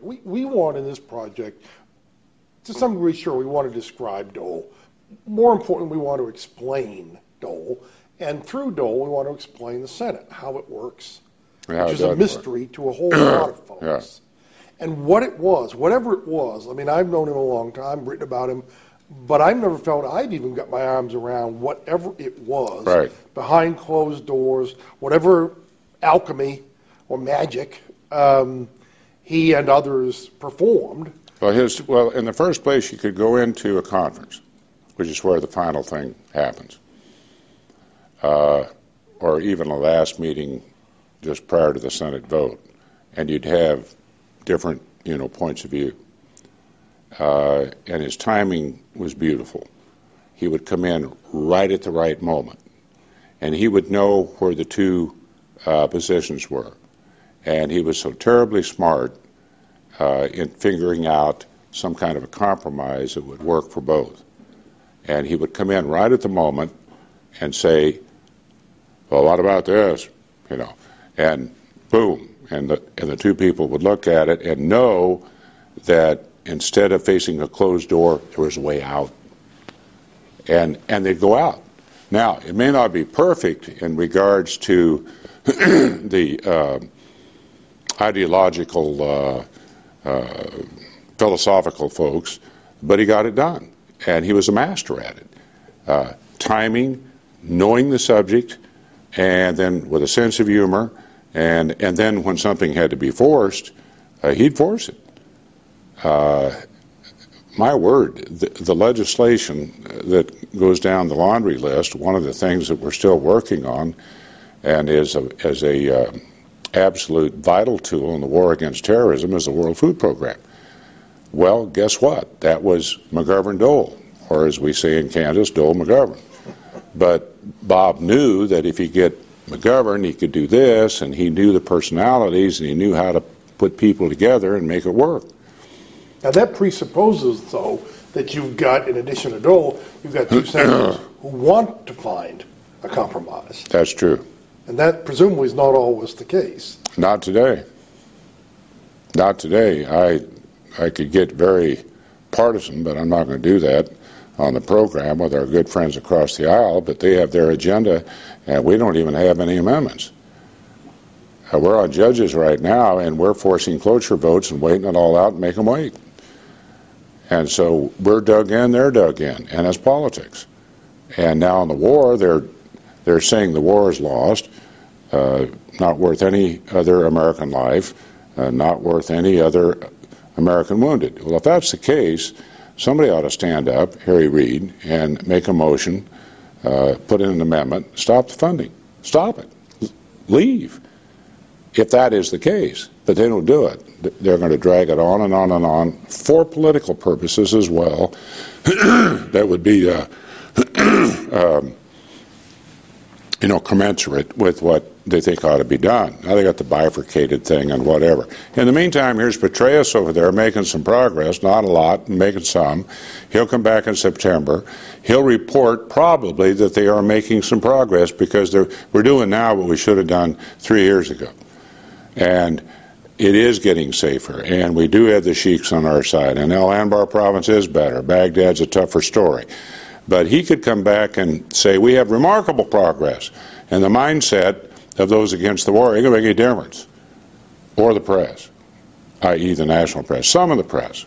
project. We, we want in this project, to some degree, sure, we want to describe Dole. More important, we want to explain Dole. And through Dole, we want to explain the Senate, how it works, which it is a mystery to a whole lot of folks. Yeah. And what it was, whatever it was, I mean, I've known him a long time, written about him, but I've never felt I've even got my arms around whatever it was Right. behind closed doors, whatever alchemy or magic um, he and others performed. Well, his well, in the first place, you could go into a conference, which is where the final thing happens, uh, or even a last meeting just prior to the Senate vote, and you'd have different, you know, points of view. Uh, and his timing was beautiful. He would come in right at the right moment, and he would know where the two uh, positions were. And he was so terribly smart uh, in figuring out some kind of a compromise that would work for both. And he would come in right at the moment and say, "Well, what about this?" You know, and boom, and the and the two people would look at it and know that instead of facing a closed door, there was a way out, and and they'd go out. Now, it may not be perfect in regards to the uh, ideological. Uh, uh, philosophical folks, but he got it done, and he was a master at it. Uh, timing, knowing the subject, and then with a sense of humor, and and then when something had to be forced, uh, he'd force it. Uh, my word, the, the legislation that goes down the laundry list, one of the things that we're still working on, and is a, as a absolute vital tool in the war against terrorism is the World Food Program. Well, guess what? That was McGovern Dole, or as we say in Kansas, Dole McGovern. But Bob knew that if he get McGovern, he could do this, and he knew the personalities, and he knew how to put people together and make it work. Now, that presupposes, though, that you've got, in addition to Dole, you've got two senators who want to find a compromise. That's true. And that presumably is not always the case. Not today. Not today. I I could get very partisan, but I'm not going to do that on the program with our good friends across the aisle. But they have their agenda, and we don't even have any amendments. Uh, we're on judges right now, and we're forcing cloture votes and waiting it all out and make them wait. And so we're dug in, they're dug in, and it's politics. And now in the war, they're they're saying the war is lost, not worth any other American life, uh, not worth any other American wounded. Well, if that's the case, somebody ought to stand up, Harry Reid, and make a motion, uh, put in an amendment, stop the funding. Stop it. Leave. If that is the case. But they don't do it. They're going to drag it on and on and on for political purposes as well. that would be, uh, um, you know, commensurate with what they think ought to be done. Now they got the bifurcated thing and whatever. In the meantime, here's Petraeus over there making some progress, not a lot, making some. He'll come back in September. He'll report probably that they are making some progress because we're doing now what we should have done three years ago. And it is getting safer, and we do have the sheiks on our side. And El Anbar province is better. Baghdad's a tougher story. But he could come back and say, We have remarkable progress. And the mindset of those against the war ain't going to make any difference. Or the press, i.e., the national press, some of the press.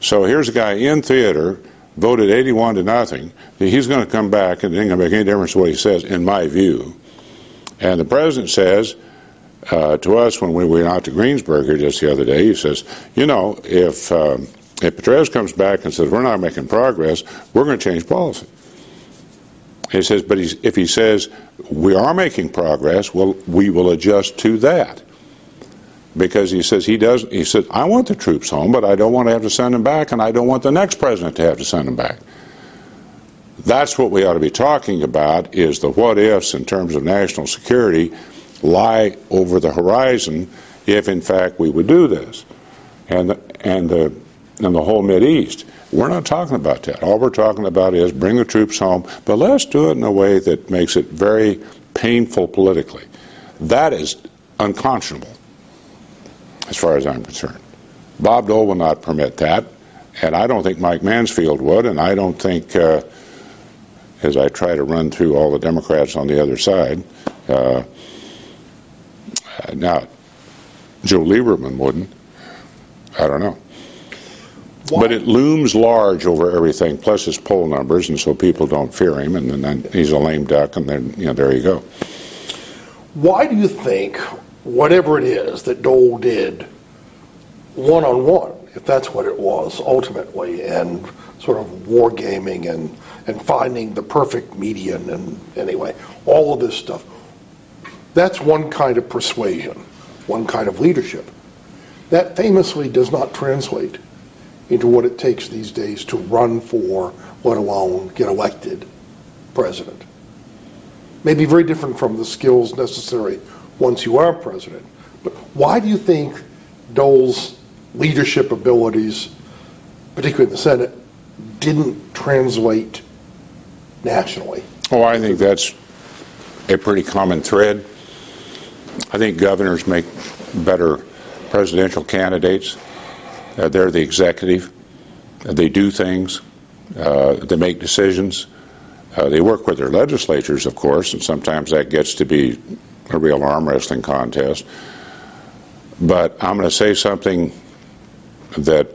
So here's a guy in theater, voted 81 to nothing. He's going to come back and it ain't going to make any difference what he says, in my view. And the president says uh, to us when we went out to Greensburg here just the other day, he says, You know, if. Um, if Petraeus comes back and says we're not making progress, we're going to change policy. He says, but if he says we are making progress, well, we will adjust to that. Because he says he does. He says I want the troops home, but I don't want to have to send them back, and I don't want the next president to have to send them back. That's what we ought to be talking about: is the what ifs in terms of national security lie over the horizon if, in fact, we would do this, and and the and the whole East. We're not talking about that. All we're talking about is bring the troops home, but let's do it in a way that makes it very painful politically. That is unconscionable, as far as I'm concerned. Bob Dole will not permit that, and I don't think Mike Mansfield would, and I don't think, uh, as I try to run through all the Democrats on the other side, uh, now, Joe Lieberman wouldn't. I don't know. Why- But it looms large over everything, plus his poll numbers, and so people don't fear him, and then he's a lame duck, and then, you know, there you go. Why do you think whatever it is that Dole did one on one, if that's what it was ultimately, and sort of wargaming and, and finding the perfect median and anyway, all of this stuff, that's one kind of persuasion, one kind of leadership. That famously does not translate into what it takes these days to run for, let alone get elected president may be very different from the skills necessary once you are president. But why do you think Dole's leadership abilities, particularly in the Senate, didn't translate nationally? Oh, I think that's a pretty common thread. I think governors make better presidential candidates. Uh, they're the executive. Uh, they do things. Uh, they make decisions. Uh, they work with their legislatures, of course, and sometimes that gets to be a real arm wrestling contest. But I'm going to say something that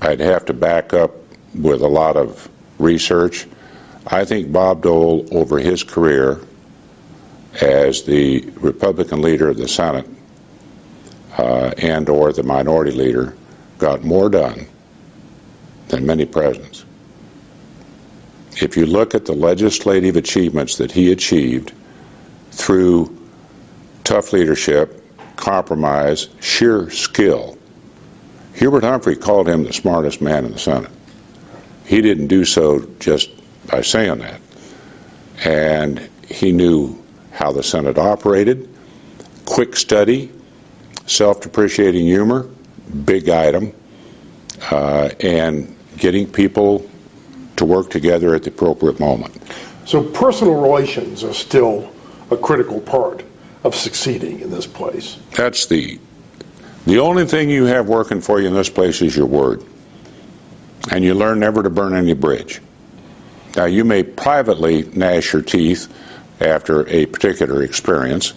I'd have to back up with a lot of research. I think Bob Dole, over his career as the Republican leader of the Senate uh, and or the minority leader, got more done than many presidents. If you look at the legislative achievements that he achieved through tough leadership, compromise, sheer skill, Hubert Humphrey called him the smartest man in the Senate. He didn't do so just by saying that. And he knew how the Senate operated, quick study, self depreciating humor, big item, uh, and getting people to work together at the appropriate moment. So personal relations are still a critical part of succeeding in this place. That's the the only thing you have working for you in this place is your word. And you learn never to burn any bridge. Now you may privately gnash your teeth after a particular experience.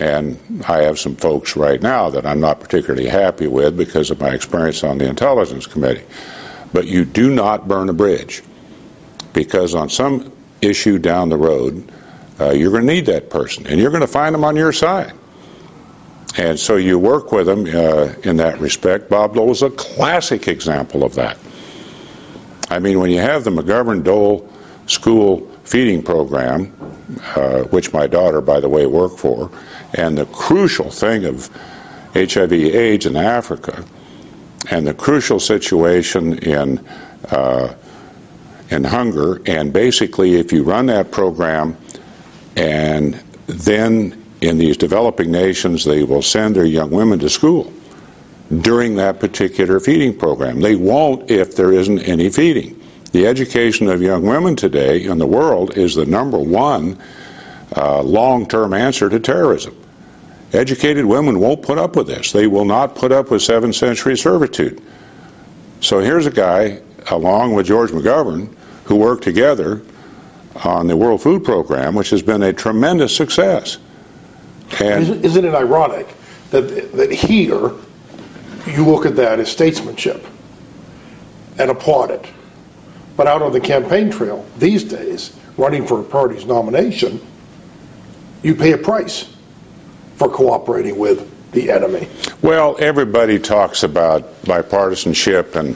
And I have some folks right now that I'm not particularly happy with because of my experience on the Intelligence Committee. But you do not burn a bridge because on some issue down the road, uh, you're going to need that person and you're going to find them on your side. And so you work with them uh, in that respect. Bob Dole is a classic example of that. I mean, when you have the McGovern Dole School Feeding Program, uh, which my daughter, by the way, worked for, and the crucial thing of HIV/AIDS in Africa, and the crucial situation in uh, in hunger, and basically, if you run that program, and then in these developing nations, they will send their young women to school during that particular feeding program. They won't if there isn't any feeding. The education of young women today in the world is the number one uh, long term answer to terrorism. Educated women won't put up with this. They will not put up with seventh century servitude. So here's a guy, along with George McGovern, who worked together on the World Food Program, which has been a tremendous success. And Isn't isn't it ironic that, that here you look at that as statesmanship and applaud it? But out on the campaign trail these days, running for a party's nomination, you pay a price for cooperating with the enemy. Well, everybody talks about bipartisanship and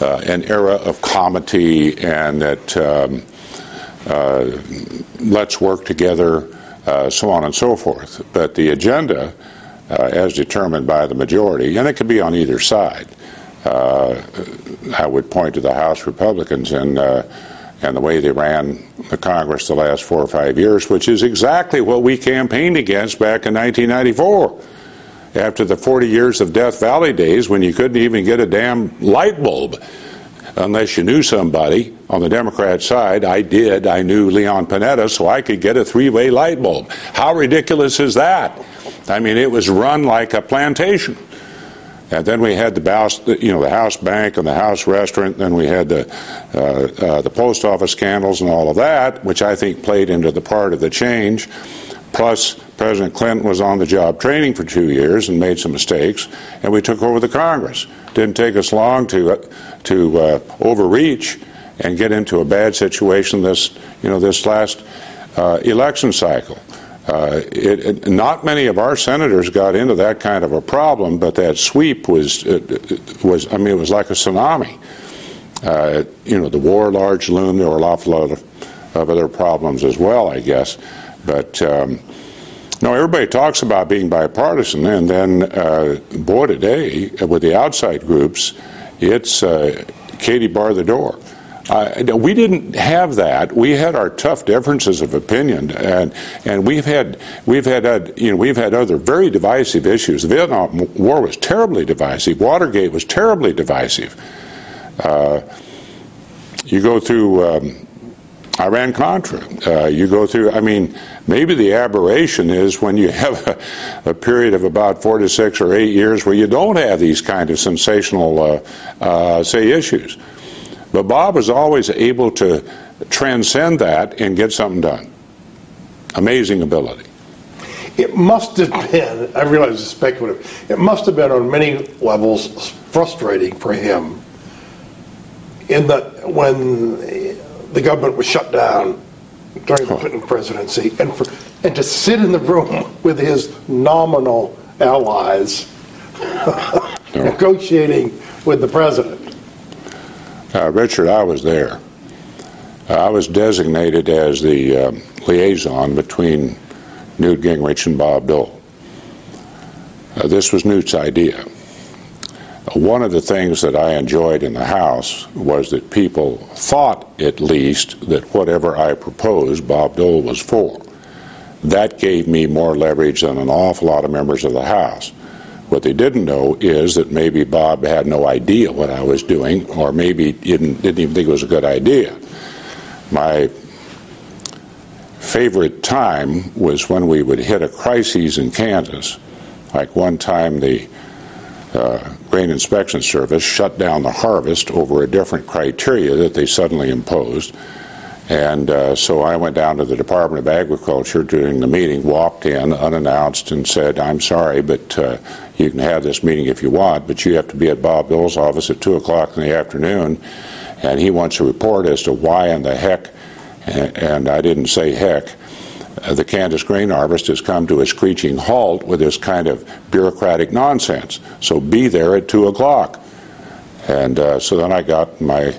uh, an era of comity and that um, uh, let's work together, uh, so on and so forth. But the agenda, uh, as determined by the majority, and it could be on either side, uh, I would point to the House Republicans and uh, and the way they ran the Congress the last four or five years, which is exactly what we campaigned against back in 1994 after the 40 years of Death Valley days when you couldn't even get a damn light bulb unless you knew somebody on the Democrat side. I did. I knew Leon Panetta, so I could get a three way light bulb. How ridiculous is that? I mean, it was run like a plantation. And then we had the house, you know, the house bank and the house restaurant. Then we had the uh, uh, the post office scandals and all of that, which I think played into the part of the change. Plus, President Clinton was on the job training for two years and made some mistakes, and we took over the Congress. Didn't take us long to uh, to uh, overreach and get into a bad situation this you know this last uh, election cycle. Uh, it, it, not many of our senators got into that kind of a problem, but that sweep was was I mean it was like a tsunami. Uh, you know, the war large loom. There were awful lot of, of other problems as well, I guess. But um, no, everybody talks about being bipartisan, and then uh, boy, today with the outside groups, it's uh, Katie bar the door. Uh, we didn't have that. We had our tough differences of opinion, and and we've had we've had uh, you know we've had other very divisive issues. The Vietnam War was terribly divisive. Watergate was terribly divisive. Uh, you go through um, Iran Contra. Uh, you go through. I mean, maybe the aberration is when you have a, a, period of about four to six or eight years where you don't have these kind of sensational, uh, say, issues. But Bob was always able to transcend that and get something done. Amazing ability. It must have been, I realize it's speculative, it must have been on many levels frustrating for him in that when the government was shut down during the Clinton presidency and, for, and to sit in the room with his nominal allies negotiating with the president. Uh, Richard, I was there. Uh, I was designated as the uh, liaison between Newt Gingrich and Bob Dole. Uh, this was Newt's idea. One of the things that I enjoyed in the House was that people thought, at least, that whatever I proposed, Bob Dole was for. That gave me more leverage than an awful lot of members of the House. What they didn't know is that maybe Bob had no idea what I was doing, or maybe didn't, didn't even think it was a good idea. My favorite time was when we would hit a crisis in Kansas. Like one time, the uh, Grain Inspection Service shut down the harvest over a different criteria that they suddenly imposed. And uh, so I went down to the Department of Agriculture during the meeting, walked in unannounced, and said, I'm sorry, but uh, you can have this meeting if you want, but you have to be at Bob Dole's office at 2 o'clock in the afternoon, and he wants a report as to why in the heck, and I didn't say heck, uh, the Kansas grain harvest has come to a screeching halt with this kind of bureaucratic nonsense. So be there at 2 o'clock. And uh, so then I got my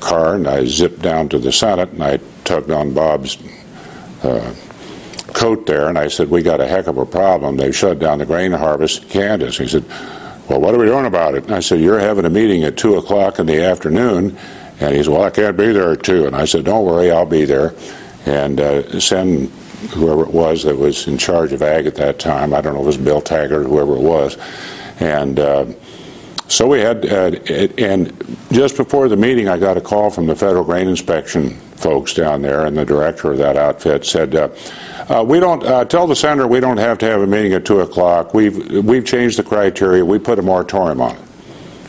car and I zipped down to the Senate and I tugged on Bob's uh, coat there and I said, We got a heck of a problem. They've shut down the grain harvest in Kansas. He said, Well, what are we doing about it? And I said, You're having a meeting at 2 o'clock in the afternoon. And he said, Well, I can't be there at 2. And I said, Don't worry, I'll be there. And uh, send whoever it was that was in charge of ag at that time. I don't know if it was Bill Taggart or whoever it was. And uh, so we had, uh, and just before the meeting, I got a call from the Federal Grain Inspection folks down there, and the director of that outfit said, uh, uh, "We don't uh, tell the senator we don't have to have a meeting at two o'clock. We've we've changed the criteria. We put a moratorium on it.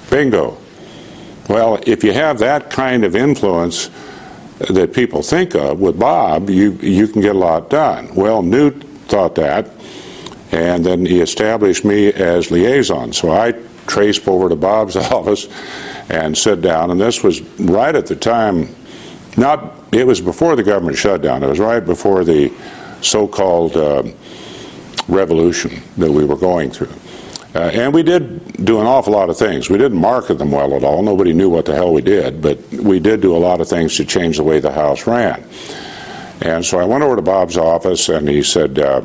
Bingo. Well, if you have that kind of influence." That people think of with Bob, you you can get a lot done. Well, Newt thought that, and then he established me as liaison. So I trace over to Bob's office and sit down. And this was right at the time, not, it was before the government shutdown. It was right before the so called uh, revolution that we were going through. Uh, and we did do an awful lot of things. We didn't market them well at all. Nobody knew what the hell we did, but we did do a lot of things to change the way the House ran. And so I went over to Bob's office and he said, uh,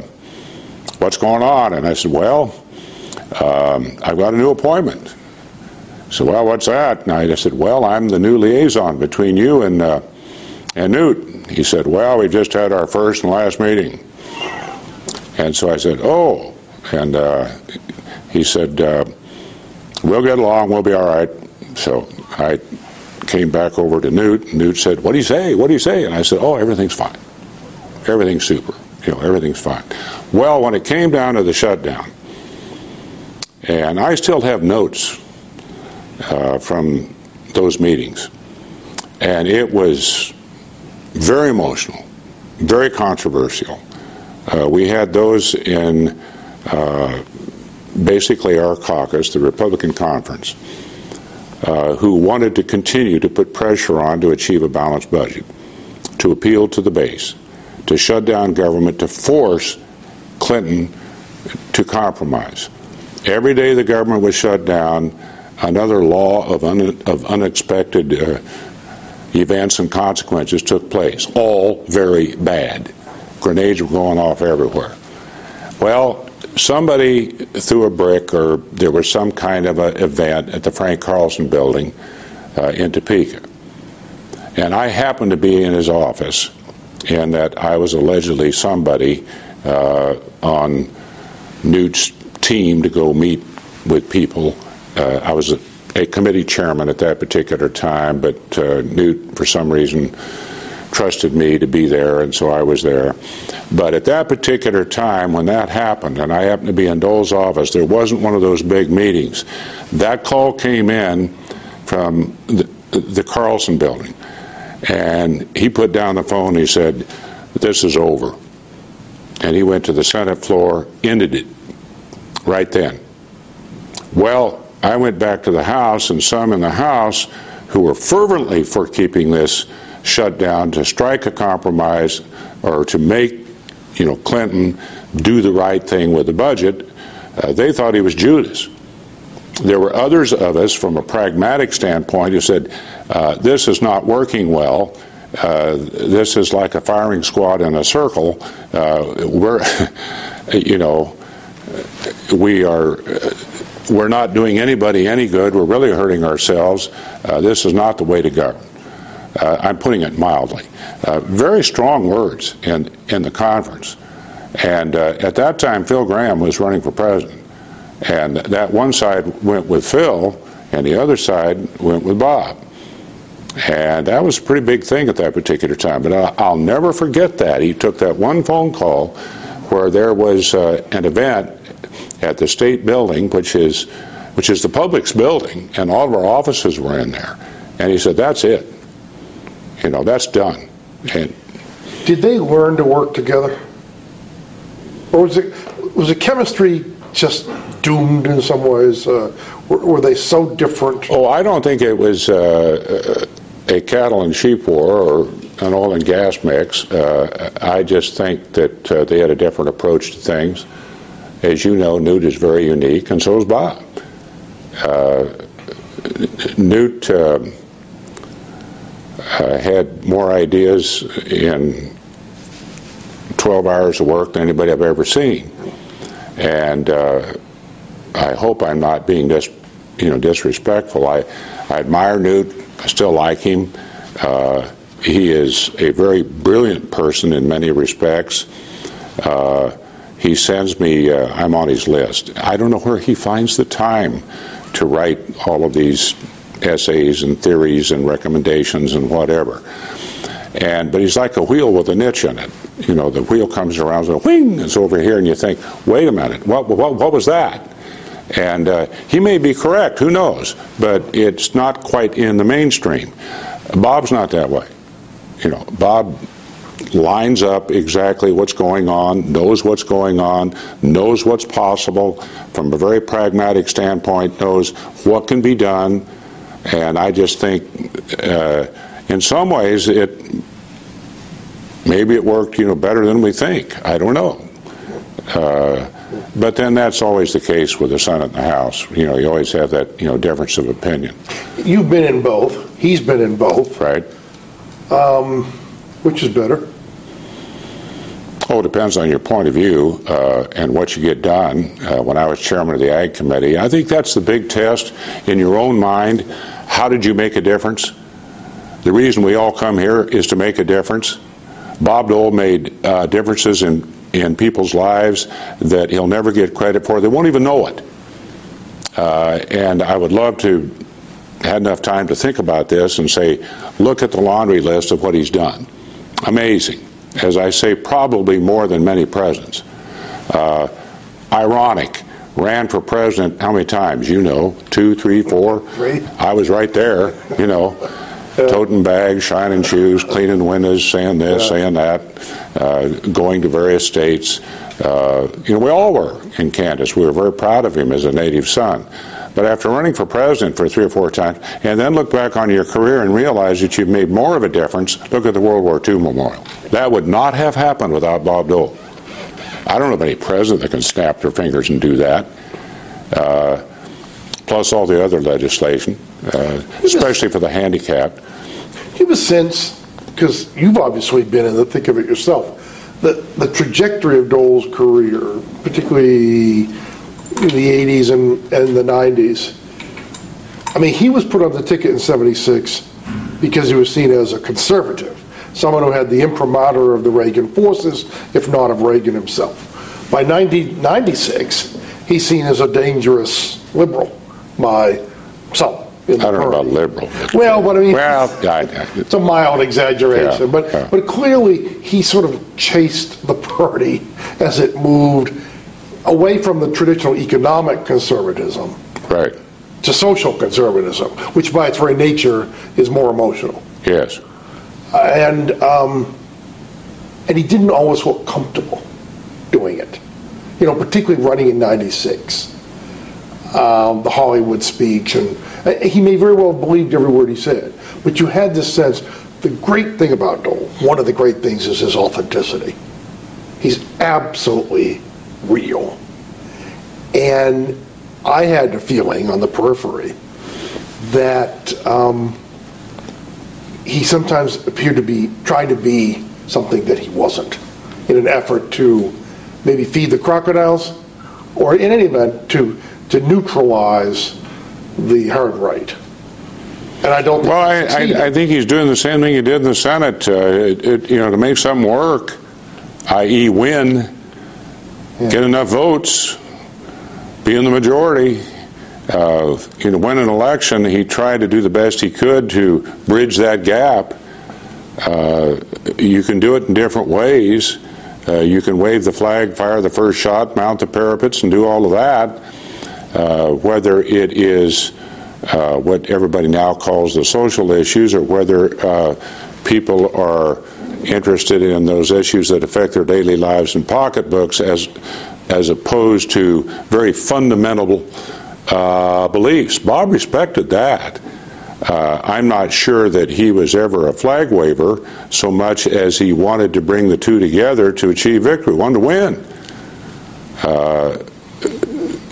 What's going on? And I said, Well, um, I've got a new appointment. So, well, what's that? And I said, well, I'm the new liaison between you and, uh, and Newt. He said, well, we just had our first and last meeting. And so I said, oh. And uh, he said, uh, we'll get along, we'll be all right. So I came back over to Newt. Newt said, what do you say? What do you say? And I said, oh, everything's fine. Everything's super. You know, everything's fine. Well, when it came down to the shutdown, And I still have notes uh, from those meetings. And it was very emotional, very controversial. Uh, we had those in uh, basically our caucus, the Republican Conference, uh, who wanted to continue to put pressure on to achieve a balanced budget, to appeal to the base, to shut down government, to force Clinton to compromise. Every day the government was shut down, another law of, un- of unexpected uh, events and consequences took place, all very bad. Grenades were going off everywhere. Well, somebody threw a brick, or there was some kind of an event at the Frank Carlson building uh, in Topeka. And I happened to be in his office, and that I was allegedly somebody uh, on Newt's team to go meet with people. Uh, I was a, committee chairman at that particular time, but uh, Newt, for some reason, trusted me to be there, and so I was there. But at that particular time, when that happened, and I happened to be in Dole's office, there wasn't one of those big meetings. That call came in from the, the Carlson building, and he put down the phone. He said, "This is over," and he went to the Senate floor, ended it right then. Well, I went back to the House, and some in the House who were fervently for keeping this shut down to strike a compromise or to make, you know, Clinton do the right thing with the budget, uh, they thought he was Judas. There were others of us, from a pragmatic standpoint, who said, uh, this is not working well. Uh, this is like a firing squad in a circle. Uh, we're, you know, we are we're not doing anybody any good. We're really hurting ourselves. Uh, this is not the way to go. Uh, I'm putting it mildly. Uh, very strong words in, in the conference. And uh, at that time, Phil Gramm was running for president. And that one side went with Phil, and the other side went with Bob. And that was a pretty big thing at that particular time. But I'll never forget that. He took that one phone call where there was uh, an event at the state building, which is which is the public's building, and all of our offices were in there. And he said, "That's it. You know, that's done." And did they learn to work together, or was it was the chemistry just doomed in some ways? Uh, were, were, they so different? Oh, I don't think it was uh, a cattle and sheep war or an oil and gas mix. Uh, I just think that uh, they had a different approach to things. As you know, Newt is very unique, and so is Bob. Uh, Newt uh, uh, had more ideas in 12 hours of work than anybody I've ever seen. And uh, I hope I'm not being dis- you know, disrespectful. I, I admire Newt. I still like him. Uh, he is a very brilliant person in many respects. Uh, he sends me, uh, I'm on his list. I don't know where he finds the time to write all of these essays and theories and recommendations and whatever. And but he's like a wheel with a niche in it. You know, the wheel comes around, so wing, it's over here, and you think, wait a minute, what what, what was that? And uh, he may be correct, who knows? But it's not quite in the mainstream. Bob's not that way. You know, Bob lines up exactly what's going on, knows what's going on, knows what's possible from a very pragmatic standpoint, knows what can be done, and I just think uh, in some ways it maybe it worked you know better than we think. I don't know. Uh, but then that's always the case with the Senate and the House. You know, you always have that you know difference of opinion. You've been in both. He's been in both. Right. Um, which is better? Oh, it depends on your point of view uh, and what you get done. Uh, when I was chairman of the Ag Committee, I think that's the big test in your own mind. How did you make a difference? The reason we all come here is to make a difference. Bob Dole made uh, differences in, in people's lives that he'll never get credit for. They won't even know it. Uh, and I would love to had enough time to think about this and say, look at the laundry list of what he's done. Amazing as I say, probably more than many presidents. Uh, ironic, ran for president how many times? You know, two, three, four. Three. I was right there, you know, toting bags, shining shoes, cleaning windows, saying this, saying that, uh, going to various states. Uh, you know, we all were in Kansas. We were very proud of him as a native son. But after running for president for three or four times, and then look back on your career and realize that you've made more of a difference, look at the World War II memorial. That would not have happened without Bob Dole. I don't know of any president that can snap their fingers and do that. Uh, plus all the other legislation, uh, especially for the handicapped. Give a sense, because you've obviously been in the thick of it yourself, the, the trajectory of Dole's career, particularly in the 80s and, and the 90s. I mean, he was put on the ticket in 76 because he was seen as a conservative, someone who had the imprimatur of the Reagan forces, if not of Reagan himself. By 1996, he's seen as a dangerous liberal by some. in the I don't know about liberal. Well, but I mean, Well, I, I, it's a mild exaggeration, Yeah, but yeah. but clearly he sort of chased the party as it moved away from the traditional economic conservatism right. to social conservatism, which by its very nature is more emotional. Yes. And um, and he didn't always feel comfortable doing it, you know, particularly running in '96. Um, the Hollywood speech, and uh, he may very well have believed every word he said, but you had this sense. The great thing about Dole, one of the great things, is his authenticity. He's absolutely real, and I had a feeling on the periphery that um, he sometimes appeared to be trying to be something that he wasn't in an effort to maybe feed the crocodiles or in any event to to neutralize the hard right. And I don't Well, I. I, I think he's doing the same thing he did in the Senate. Uh, it, it, you know, to make something work, i.e., win, get enough votes, be in the majority. Uh, you know, win an election, he tried to do the best he could to bridge that gap. Uh, you can do it in different ways. Uh, you can wave the flag, fire the first shot, mount the parapets, and do all of that. Uh, whether it is uh, what everybody now calls the social issues, or whether uh, people are interested in those issues that affect their daily lives and pocketbooks, as as opposed to very fundamental uh, beliefs. Bob respected that. Uh, I'm not sure that he was ever a flag waver so much as he wanted to bring the two together to achieve victory, wanted to win. Uh,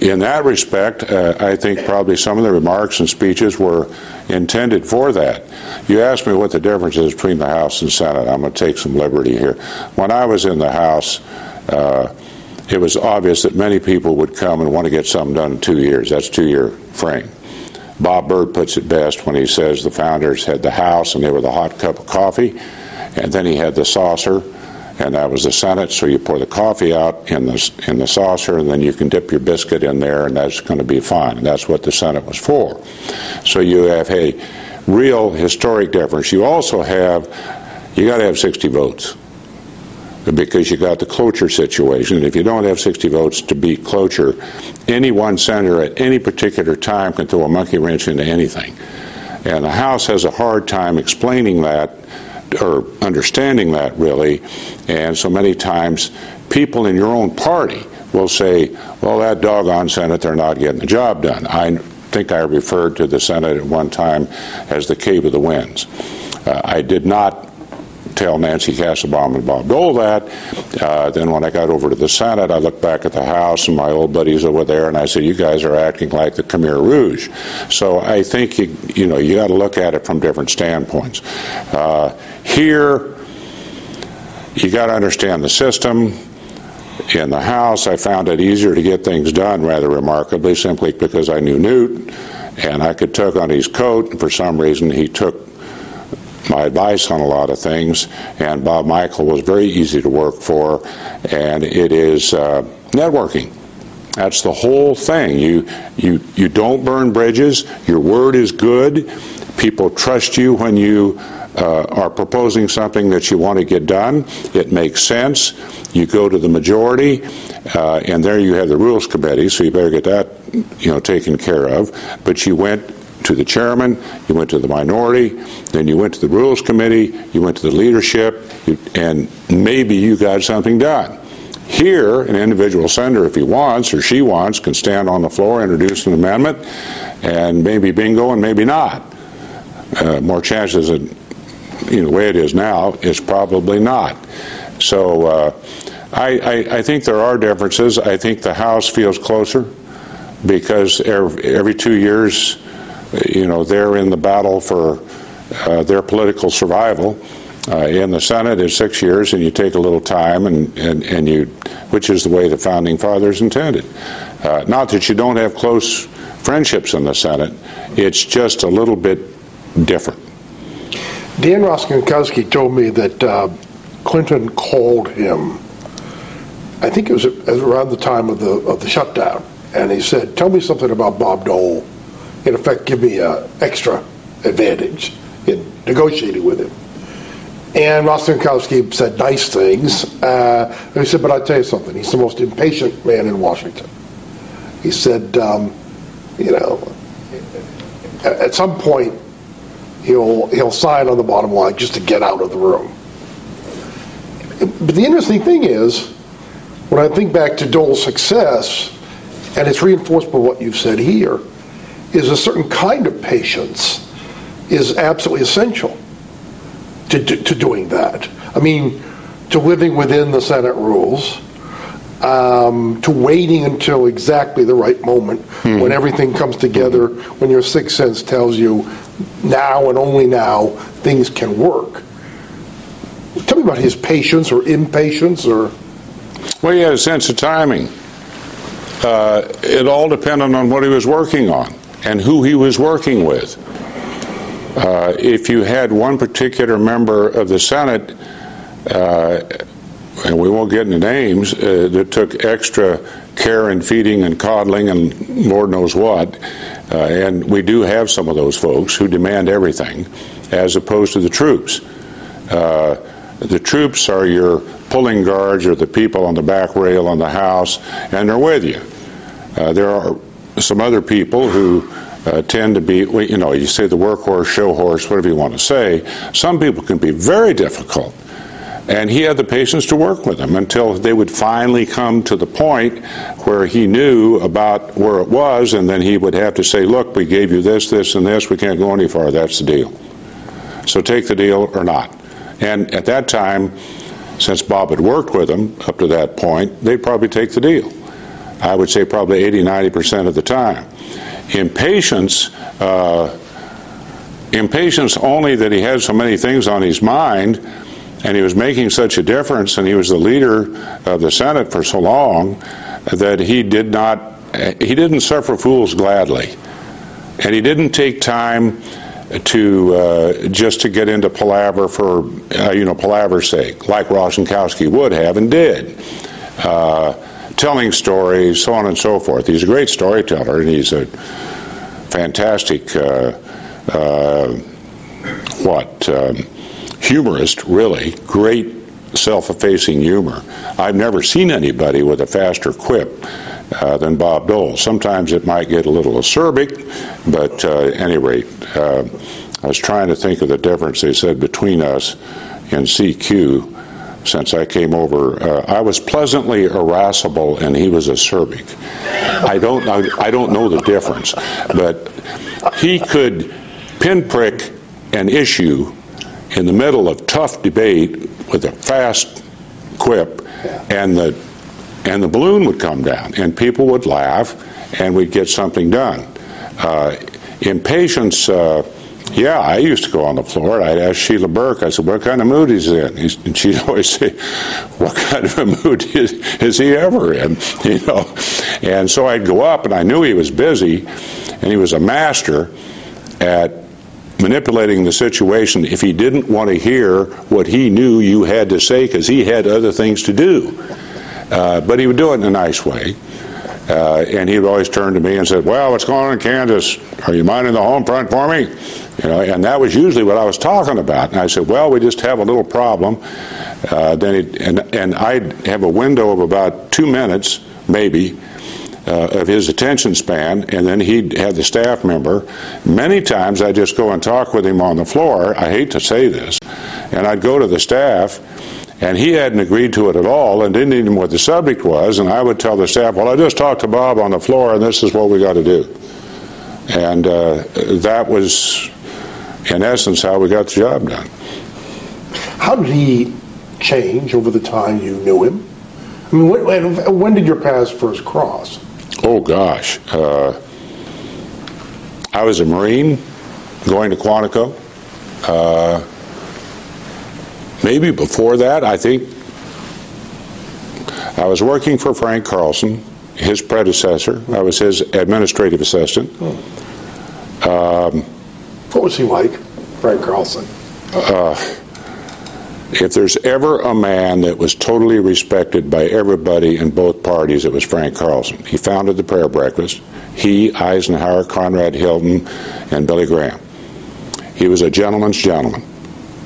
in that respect, uh, I think probably some of the remarks and speeches were intended for that. You asked me what the difference is between the House and Senate. I'm going to take some liberty here. When I was in the House, uh, it was obvious that many people would come and want to get something done in two years. That's two-year frame. Bob Byrd puts it best when he says the founders had the House and they were the hot cup of coffee, and then he had the saucer, and that was the Senate. So you pour the coffee out in the in the saucer, and then you can dip your biscuit in there, and that's going to be fine. And that's what the Senate was for. So you have a real historic difference. You also have you got to have 60 votes because you got the cloture situation. If you don't have 60 votes to beat cloture, any one senator at any particular time can throw a monkey wrench into anything. And the House has a hard time explaining that or understanding that really. And so many times, people in your own party will say, well, that doggone Senate, they're not getting the job done. I think I referred to the Senate at one time as the Cave of the Winds. Uh, I did not tell Nancy Kassebaum and Bob Dole that. Uh, then when I got over to the Senate, I looked back at the House and my old buddies over there, and I said, "You guys are acting like the Khmer Rouge." So I think you, you know you got to look at it from different standpoints. Uh, here, you got to understand the system. In the House, I found it easier to get things done, rather remarkably, simply because I knew Newt, and I could tug on his coat. And for some reason, he took my advice on a lot of things, and Bob Michel was very easy to work for, and it is uh, networking. That's the whole thing. You, you, you don't burn bridges. Your word is good. People trust you when you uh, are proposing something that you want to get done. It makes sense. You go to the majority, uh, and there you have the rules committee, so you better get that you know taken care of. But you went to the chairman, you went to the minority, then you went to the rules committee, you went to the leadership, and maybe you got something done. Here, an individual senator, if he wants or she wants, can stand on the floor, introduce an amendment, and maybe bingo and maybe not. Uh, more chances that, you know, the way it is now, is probably not. So uh, I, I, I think there are differences. I think the House feels closer because every, every two years, you know, they're in the battle for uh, their political survival. Uh, in the Senate, it's six years, and you take a little time, and, and, and you, which is the way the founding fathers intended. Uh, not that you don't have close friendships in the Senate, it's just a little bit different. Dan Rostenkowski told me that uh, Clinton called him. I think it was around the time of the of the shutdown, and he said, "Tell me something about Bob Dole." In effect, give me an extra advantage in negotiating with him. And Rostenkowski said nice things. Uh, he said, but I'll tell you something. He's the most impatient man in Washington. He said, um, you know, at some point, he'll, he'll sign on the bottom line just to get out of the room. But the interesting thing is, when I think back to Dole's success, and it's reinforced by what you've said here, is a certain kind of patience is absolutely essential to, to, to doing that. I mean, to living within the Senate rules, um, to waiting until exactly the right moment mm. when everything comes together, when your sixth sense tells you now and only now things can work. Tell me about his patience or impatience or. Well, he had a sense of timing. Uh, it all depended on what he was working on and who he was working with. Uh, if you had one particular member of the Senate, uh, and we won't get into names, uh, that took extra care and feeding and coddling and Lord knows what, uh, and we do have some of those folks who demand everything, as opposed to the troops. Uh, the troops are your pulling guards or the people on the back rail on the House, and they're with you. Uh, there are some other people who uh, tend to be, you know, you say the workhorse, show horse, whatever you want to say. Some people can be very difficult. And he had the patience to work with them until they would finally come to the point where he knew about where it was, and then he would have to say, Look, we gave you this, this, and this, we can't go any farther, that's the deal. So take the deal or not. And at that time, since Bob had worked with them up to that point, they'd probably take the deal. I would say probably 80, 90% of the time. Impatience, uh, impatience only that he had so many things on his mind and he was making such a difference and he was the leader of the Senate for so long that he did not he didn't suffer fools gladly and he didn't take time to uh, just to get into palaver for uh, you know palaver's sake like Rostenkowski would have and did uh, telling stories, so on and so forth. He's a great storyteller, and he's a fantastic uh, uh, what um, humorist, really. Great self-effacing humor. I've never seen anybody with a faster quip uh, than Bob Dole. Sometimes it might get a little acerbic, but uh, any rate, uh, I was trying to think of the difference they said between us and CQ since I came over. Uh, I was pleasantly irascible, and he was acerbic. I don't, I, I don't know the difference, but he could pinprick an issue in the middle of tough debate with a fast quip, and the and the balloon would come down, and people would laugh, and we'd get something done. Uh, impatience. Uh, yeah, I used to go on the floor. And I'd ask Sheila Burke, I said, what kind of mood is he in? And she'd always say, what kind of a mood is, is he ever in? You know? And so I'd go up, and I knew he was busy, and he was a master at manipulating the situation if he didn't want to hear what he knew you had to say because he had other things to do. Uh, but he would do it in a nice way. Uh, and he would always turn to me and said, "Well, what's going on in Kansas? Are you minding the home front for me?" You know, and that was usually what I was talking about. And I said, "Well, we just have a little problem." Uh, then, he, and and I'd have a window of about two minutes, maybe, uh, of his attention span, and then he'd have the staff member. Many times I'd just go and talk with him on the floor. I hate to say this, and I'd go to the staff and he hadn't agreed to it at all and didn't even know what the subject was. And I would tell the staff, well, I just talked to Bob on the floor, and this is what we got to do. And uh, that was, in essence, how we got the job done. How did he change over the time you knew him? I mean, when, when did your paths first cross? Oh, gosh. Uh, I was a Marine going to Quantico. Uh, maybe before that, I think I was working for Frank Carlson, his predecessor. I was his administrative assistant. Um, what was he like, Frank Carlson? Uh, if there's ever a man that was totally respected by everybody in both parties, it was Frank Carlson. He founded the prayer breakfast. He, Eisenhower, Conrad Hilton, and Billy Graham. He was a gentleman's gentleman.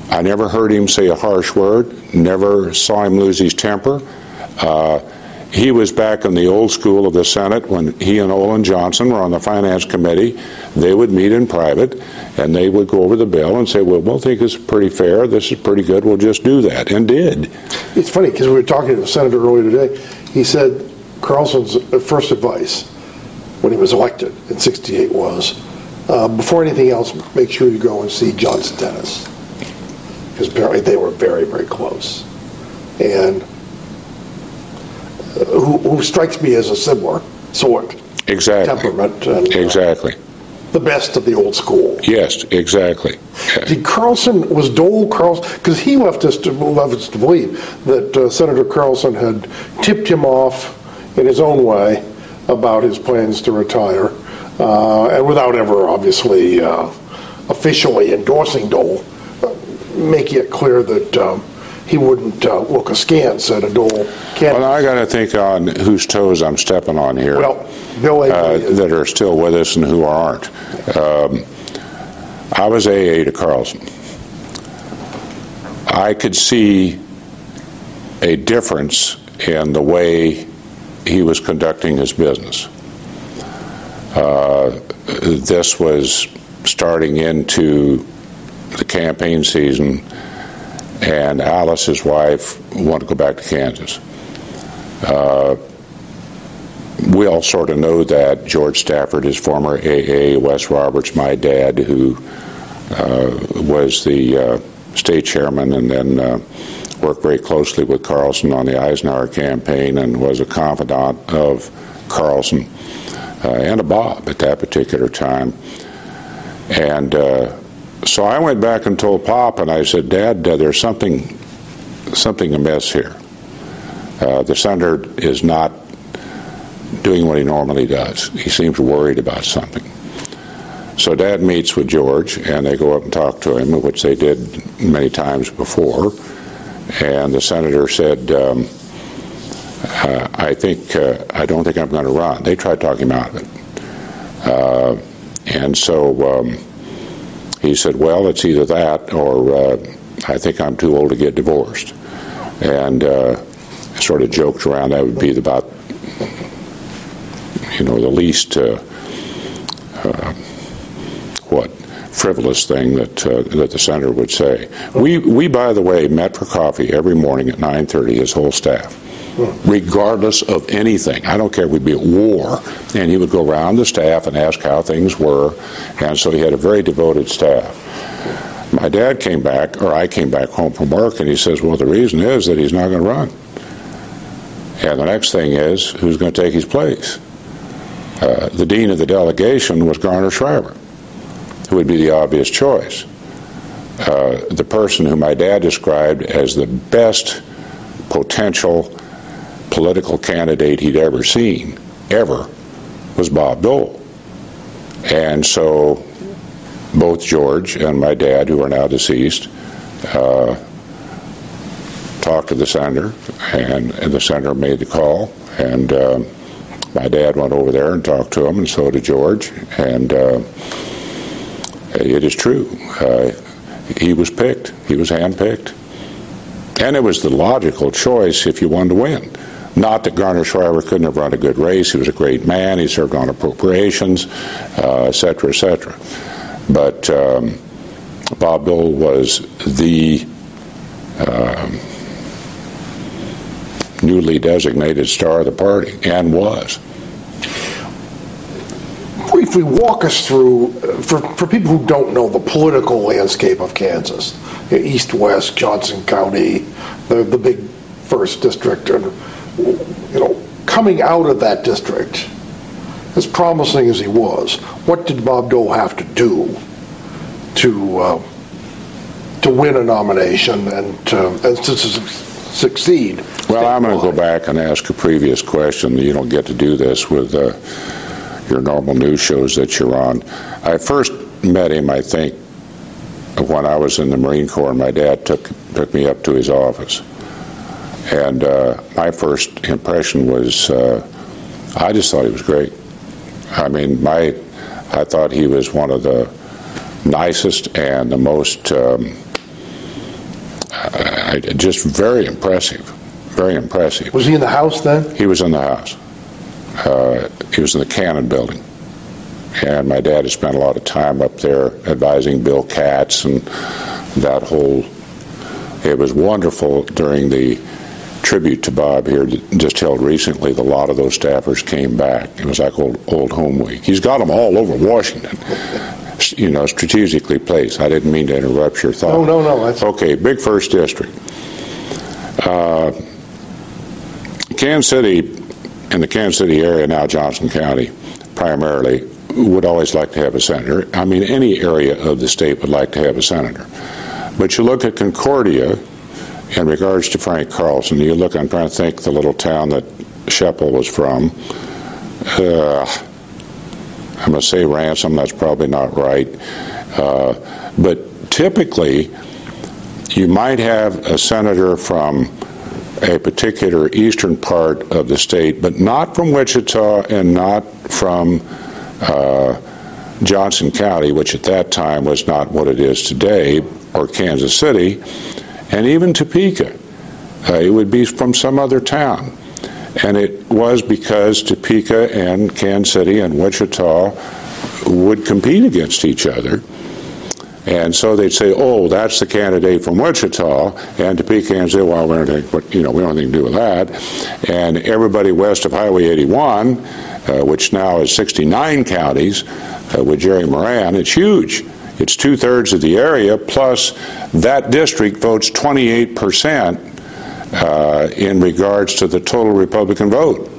I never heard him say a harsh word, never saw him lose his temper. Uh, he was back in the old school of the Senate when he and Olin Johnson were on the Finance Committee. They would meet in private and they would go over the bill and say, Well, we'll think it's pretty fair. This is pretty good. We'll just do that. And did. It's funny because we were talking to the senator earlier today. He said Carlson's first advice when he was elected in 68 was uh, before anything else, make sure you go and see John Stennis because apparently they were very, very close. And uh, who, who, strikes me as a similar sort. Exactly. Temperament. And, uh, exactly. the best of the old school. Yes, exactly. Did Carlson was Dole Carlson because he left us to left us to believe that uh, Senator Carlson had tipped him off in his own way about his plans to retire, uh, and without ever obviously uh, officially endorsing Dole making it clear that um, he wouldn't uh, look askance at a Dole candidate. Well, I got to think on whose toes I'm stepping on here. Well, Bill uh, that are still with us and who aren't. Um, I was AA to Carlson. I could see a difference in the way he was conducting his business. Uh, this was starting into the campaign season, and Alice, his wife, wanted to go back to Kansas. Uh, we all sort of know that George Stafford, his former AA, Wes Roberts, my dad, who uh, was the uh, state chairman and then uh, worked very closely with Carlson on the Eisenhower campaign and was a confidant of Carlson uh, and a Bob at that particular time. And uh, so I went back and told Pop, and I said, Dad, uh, there's something something amiss here. Uh, the senator is not doing what he normally does. He seems worried about something. So Dad meets with George, and they go up and talk to him, which they did many times before. And the senator said, um, uh, "I think uh, I don't think I'm going to run." They tried talking him out of it, uh, and so. Um, he said, Well, it's either that or uh, I think I'm too old to get divorced. And uh, sort of joked around that would be about, you know, the least, uh, uh what, frivolous thing that uh, that the senator would say. We, we, by the way, met for coffee every morning at 9.30, his whole staff regardless of anything. I don't care we'd be at war. And he would go around the staff and ask how things were. And so he had a very devoted staff. My dad came back, or I came back home from work, and he says, Well, the reason is that he's not going to run. And the next thing is, who's going to take his place? Uh, the dean of the delegation was Garner Shriver, who would be the obvious choice. Uh, the person who my dad described as the best potential political candidate he'd ever seen, ever, was Bob Dole. And so both George and my dad, who are now deceased, uh, talked to the senator, and, and, the senator made the call. And uh, my dad went over there and talked to him, and so did George. And uh, it is true. Uh, he was picked. He was handpicked. And it was the logical choice if you wanted to win. Not that Garner Shriver couldn't have run a good race. He was a great man. He served on appropriations, uh, et cetera, et cetera. But um, Bob Dole was the um, newly designated star of the party and was. Briefly walk us through, for, for people who don't know the political landscape of Kansas, east, west, Johnson County, the, the big first district, and you know, coming out of that district, as promising as he was, what did Bob Dole have to do to uh, to win a nomination and, uh, and to succeed? Well, I'm going to go back and ask a previous question. You don't get to do this with uh, your normal news shows that you're on. I first met him, I think, when I was in the Marine Corps. My dad took took me up to his office and uh, my first impression was, uh, I just thought he was great. I mean, my, I thought he was one of the nicest and the most, um, I, just very impressive, very impressive. Was he in the House then? He was in the House. Uh, he was in the Cannon Building. And my dad had spent a lot of time up there advising Bill Katz and that whole. It was wonderful during the tribute to Bob here just held recently. A lot of those staffers came back. It was like old, old home week. He's got them all over Washington. You know, strategically placed. I didn't mean to interrupt your thought. No, no, no. That's... Okay, big first district. Uh, Kansas City, in the Kansas City area now, Johnson County, primarily, would always like to have a senator. I mean, any area of the state would like to have a senator. But you look at Concordia, in regards to Frank Carlson, you look, I'm trying to think the little town that Schoeppel was from. Uh, I'm going to say Ransom, that's probably not right. Uh, but typically, you might have a senator from a particular eastern part of the state, but not from Wichita and not from uh, Johnson County, which at that time was not what it is today, or Kansas City and even Topeka. Uh, it would be from some other town. And it was because Topeka and Kansas City and Wichita would compete against each other. And so they'd say, "Oh, that's the candidate from Wichita," and Topeka and say, "Well, we don't think, you know, we don't have anything to do with that." And everybody west of Highway 81, uh, which now is 69 counties, uh, with Jerry Moran, it's huge. It's two thirds of the area, plus that district votes 28 percent uh, in regards to the total Republican vote.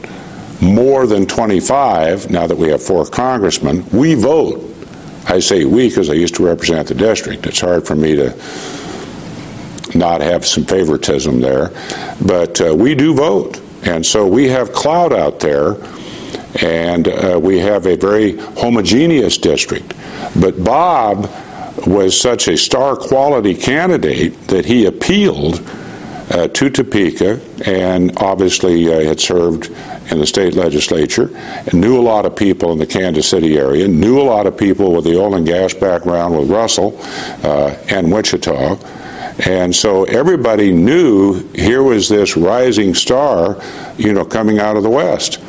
More than 25, now that we have four congressmen, we vote. I say we because I used to represent the district. It's hard for me to not have some favoritism there. But uh, we do vote. And so we have cloud out there, and uh, we have a very homogeneous district. But Bob was such a star quality candidate that he appealed uh, to Topeka and obviously uh, had served in the state legislature and knew a lot of people in the Kansas City area, knew a lot of people with the oil and gas background with Russell uh, and Wichita. And so everybody knew here was this rising star, you know, coming out of the West.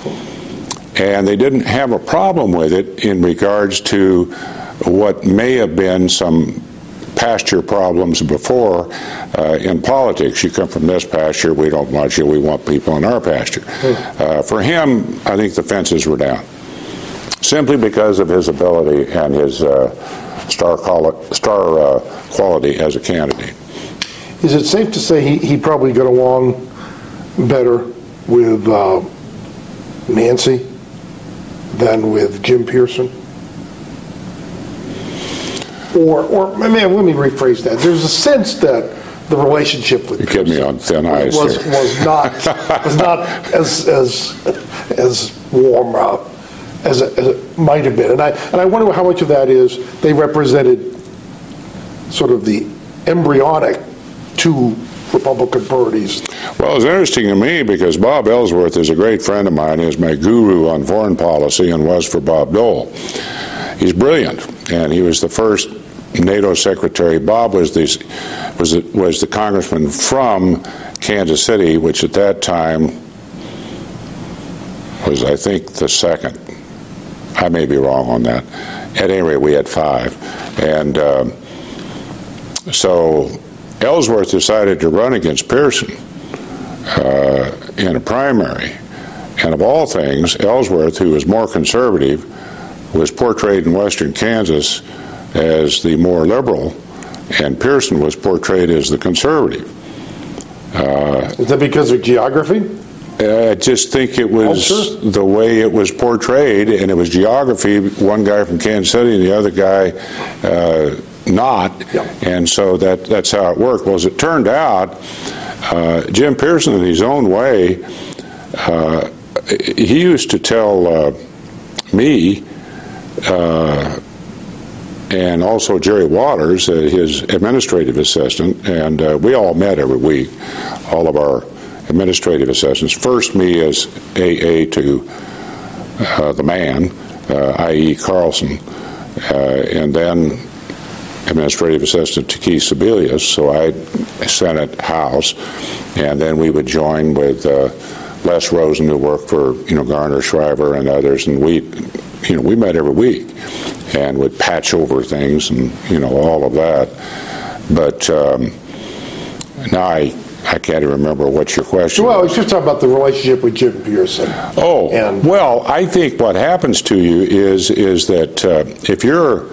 And they didn't have a problem with it in regards to what may have been some pasture problems before uh, in politics. You come from this pasture, we don't want you, we want people in our pasture. Hmm. Uh, for him, I think the fences were down, simply because of his ability and his uh, star, star uh, quality as a candidate. Is it safe to say he, he probably got along better with uh, Nancy than with Jim Pearson? or, or let me rephrase that. There's a sense that the relationship with you get me on thin ice was, was not was not as as as warm uh, as, it, as it might have been, and I and I wonder how much of that is they represented sort of the embryonic two Republican parties. Well, it's interesting to me because Bob Ellsworth is a great friend of mine. He's my guru on foreign policy and was for Bob Dole. He's brilliant, and he was the first NATO secretary. Bob was the was the, was the congressman from Kansas City, which at that time was, I think, the second. I may be wrong on that. At any rate, we had five, and um, so Ellsworth decided to run against Pearson uh, in a primary. And of all things, Ellsworth, who was more conservative, was portrayed in western Kansas as the more liberal, and Pearson was portrayed as the conservative. Uh, Is that because of geography? I just think it was Culture? the way it was portrayed, and it was geography. One guy from Kansas City and the other guy uh, not, yeah. and so that that's how it worked. Well, as it turned out, uh, Jim Pearson, in his own way, uh, he used to tell uh, me uh, and also Jerry Waters, uh, his administrative assistant, and uh, we all met every week, all of our administrative assistants. First, me as AA to uh, the man, uh, i.e., Carlson, uh, and then administrative assistant to Keith Sebelius, so I Senate, House, and then we would join with uh, Les Rosen, who worked for you know Garner Shriver and others, and we, you know, we met every week and would patch over things and you know all of that. But um, now I I can't even remember what your question. Well, was just talking about the relationship with Jim Pearson. Oh, and well, I think what happens to you is is that uh, if you're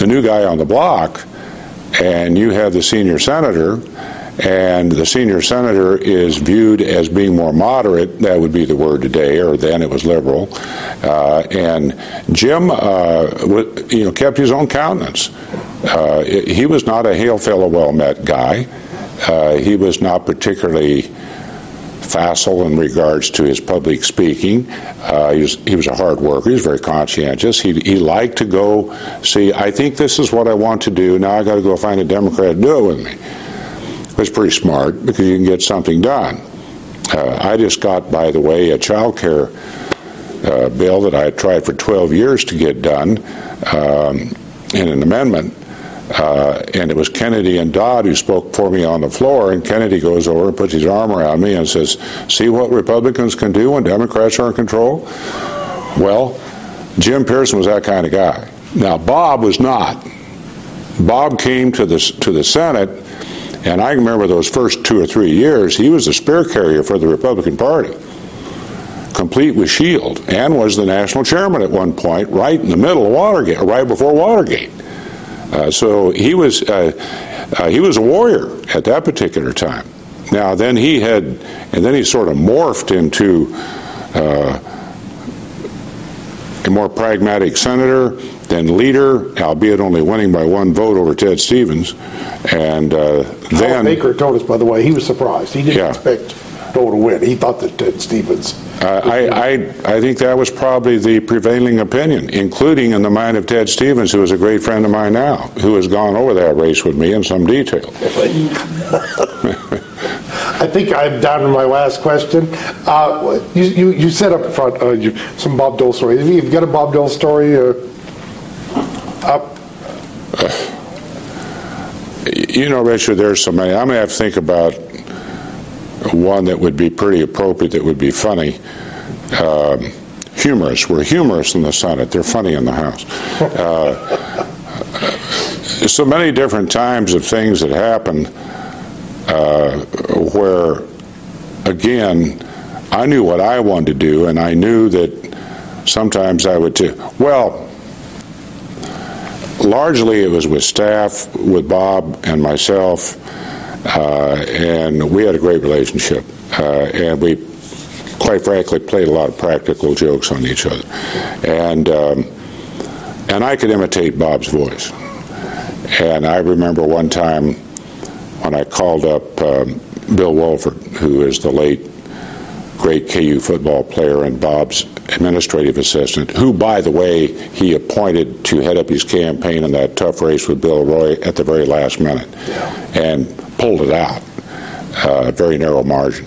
the new guy on the block and you have the senior senator and the senior senator is viewed as being more moderate. That would be the word today, or then it was liberal. Uh, and Jim, uh, w- you know, kept his own countenance. Uh, he was not a hail fellow, well met guy. Uh, he was not particularly facile in regards to his public speaking. Uh, he, was, he was a hard worker. He was very conscientious. He, he liked to go see, I think this is what I want to do. Now I got to go find a Democrat to do it with me It was pretty smart because you can get something done. Uh, I just got, by the way, a child care uh, bill that I tried for 12 years to get done um, in an amendment. Uh, and it was Kennedy and Dodd who spoke for me on the floor. And Kennedy goes over and puts his arm around me and says, See what Republicans can do when Democrats are in control? Well, Jim Pearson was that kind of guy. Now, Bob was not. Bob came to the, to the Senate and I remember those first two or three years, he was the spear carrier for the Republican Party, complete with Shield, and was the national chairman at one point, right in the middle of Watergate, right before Watergate. Uh, so he was uh, uh, he was a warrior at that particular time. Now then he had, and then he sort of morphed into uh, a more pragmatic senator, then leader, albeit only winning by one vote over Ted Stevens. And uh, then. Baker told us, by the way, he was surprised. He didn't yeah. expect Dole to win. He thought that Ted Stevens. Uh, I, I, I think that was probably the prevailing opinion, including in the mind of Ted Stevens, who is a great friend of mine now, who has gone over that race with me in some detail. I think I'm down to my last question. Uh, you, you, you, said up front uh, you, some Bob Dole story. Have you got a Bob Dole story uh, up? You know, Richard, there's so many. I'm going to have to think about one that would be pretty appropriate, that would be funny. Um, humorous. We're humorous in the Senate. They're funny in the House. Uh, so many different times of things that happened uh, where, again, I knew what I wanted to do, and I knew that sometimes I would do. Well, largely it was with staff, with Bob and myself, uh, and we had a great relationship. Uh, and we, quite frankly, played a lot of practical jokes on each other. And, um, and I could imitate Bob's voice. And I remember one time when I called up um, Bill Wohlford, who is the late great KU football player and Bob's administrative assistant, who, by the way, he appointed to head up his campaign in that tough race with Bill Roy at the very last minute, and pulled it out. uh, very narrow margin.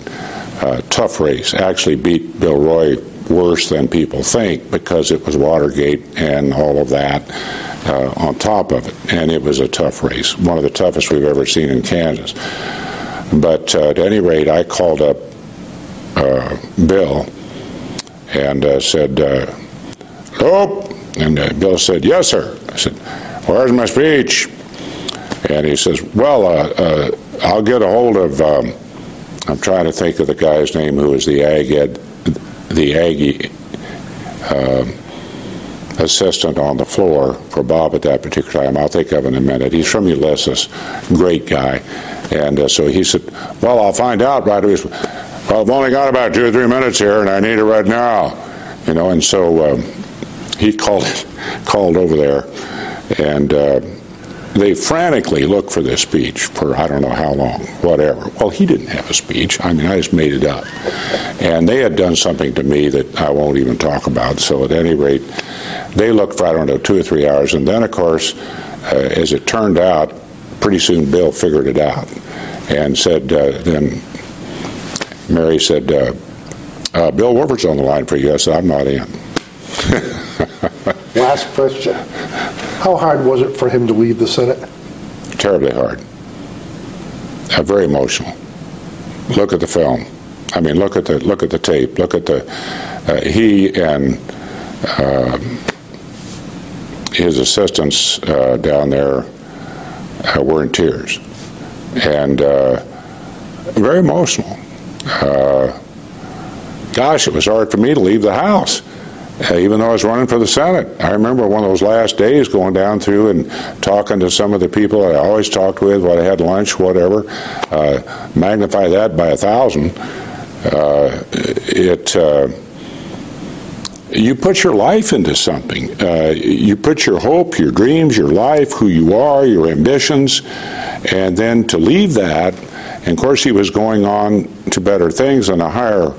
Uh, tough race. Actually beat Bill Roy worse than people think because it was Watergate and all of that uh, on top of it. And it was a tough race, one of the toughest we've ever seen in Kansas. But uh, at any rate, I called up uh, Bill and uh, said, Nope. And Bill said, Yes, sir. I said, Where's my speech? And he says, Well, I'll get a hold of. Um, I'm trying to think of the guy's name who was the ag ed, the Aggie uh, assistant on the floor for Bob at that particular time. I'll think of in a minute. He's from Ulysses, great guy. And uh, so he said, Well, I'll find out right away. Well, I've only got about two or three minutes here, and I need it right now. You know, and so um, he called called over there, and uh, they frantically looked for this speech for I don't know how long, whatever. Well, he didn't have a speech. I mean, I just made it up. And they had done something to me that I won't even talk about. So, at any rate, they looked for, I don't know, two or three hours. And then, of course, uh, as it turned out, pretty soon Bill figured it out and said, uh, then Mary said, uh, uh Bill Woodford's on the line for you. I said, I'm not in. Last question. How hard was it for him to leave the Senate? Terribly hard. Uh, very emotional. Look at the film. I mean, look at the look at the tape. Look at the uh, he and uh, his assistants uh, down there uh, were in tears and uh, very emotional. gosh, it was hard for me to leave the house even though I was running for the Senate. I remember one of those last days going down through and talking to some of the people I always talked with, what I had lunch, whatever. Uh, magnify that by a thousand. Uh, it uh, you put your life into something. Uh, you put your hope, your dreams, your life, who you are, your ambitions, and then to leave that. And of course, he was going on to better things and a higher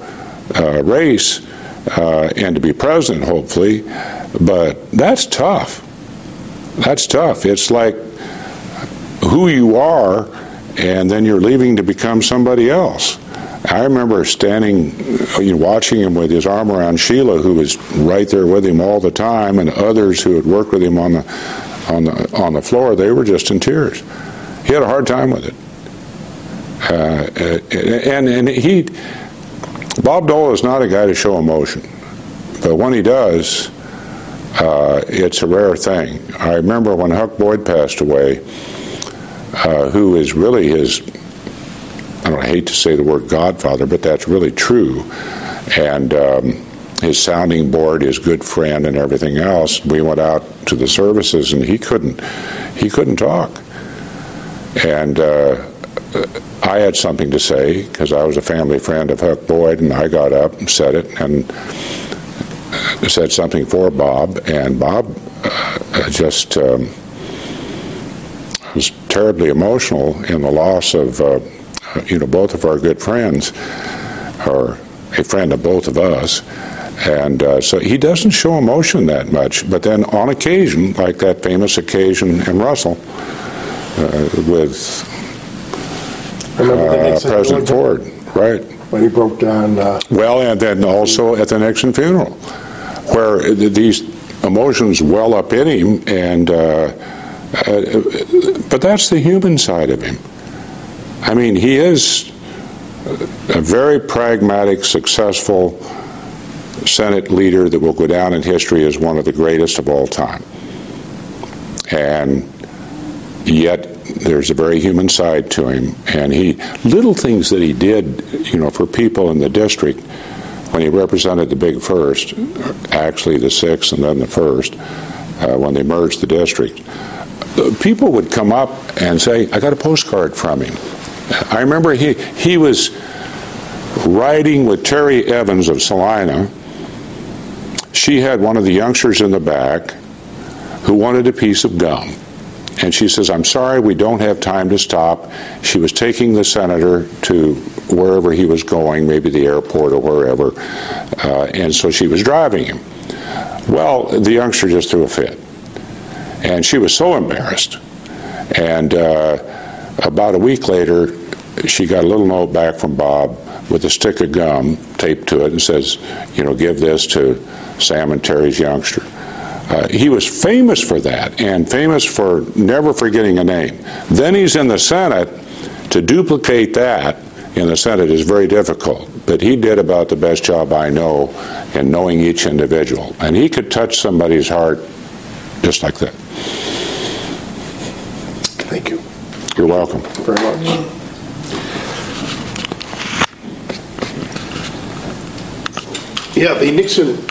uh, race uh, and to be president, hopefully. But that's tough. That's tough. It's like who you are, and then you're leaving to become somebody else. I remember standing, you know, watching him with his arm around Sheila, who was right there with him all the time, and others who had worked with him on the on the on the floor. They were just in tears. He had a hard time with it, uh, and and he Bob Dole is not a guy to show emotion, but when he does, uh, it's a rare thing. I remember when Huck Boyd passed away, uh, who is really his, I don't hate to say the word godfather, but that's really true. And um, his sounding board, his good friend, and everything else. We went out to the services, and he couldn't, he couldn't talk. And uh, I had something to say because I was a family friend of Huck Boyd, and I got up and said it and said something for Bob, and Bob uh, just um, was terribly emotional in the loss of uh, you know both of our good friends, or a friend of both of us. And uh, so he doesn't show emotion that much. But then on occasion, like that famous occasion in Russell uh, with uh, President Ford, right? When he broke down. Uh, well, and then also at the Nixon funeral, where these emotions well up in him, and uh, uh, but that's the human side of him. I mean, he is a very pragmatic, successful Senate leader that will go down in history as one of the greatest of all time. And yet there's a very human side to him, and he little things that he did, you know, for people in the district when he represented the big first, actually the sixth and then the first, uh, when they merged the district. People would come up and say, "I got a postcard from him." I remember he he was riding with Terry Evans of Salina. She had one of the youngsters in the back who wanted a piece of gum and she says, I'm sorry, we don't have time to stop. She was taking the senator to wherever he was going, maybe the airport or wherever, uh, and so she was driving him. Well, the youngster just threw a fit. And she was so embarrassed. And uh, about a week later, she got a little note back from Bob with a stick of gum taped to it and says, you know, give this to Sam and Terry's youngster. Uh, he was famous for that and famous for never forgetting a name. Then he's in the Senate. To duplicate that in the Senate is very difficult, but he did about the best job I know in knowing each individual. And he could touch somebody's heart just like that. Thank you You're welcome. very much. Yeah, the Nixon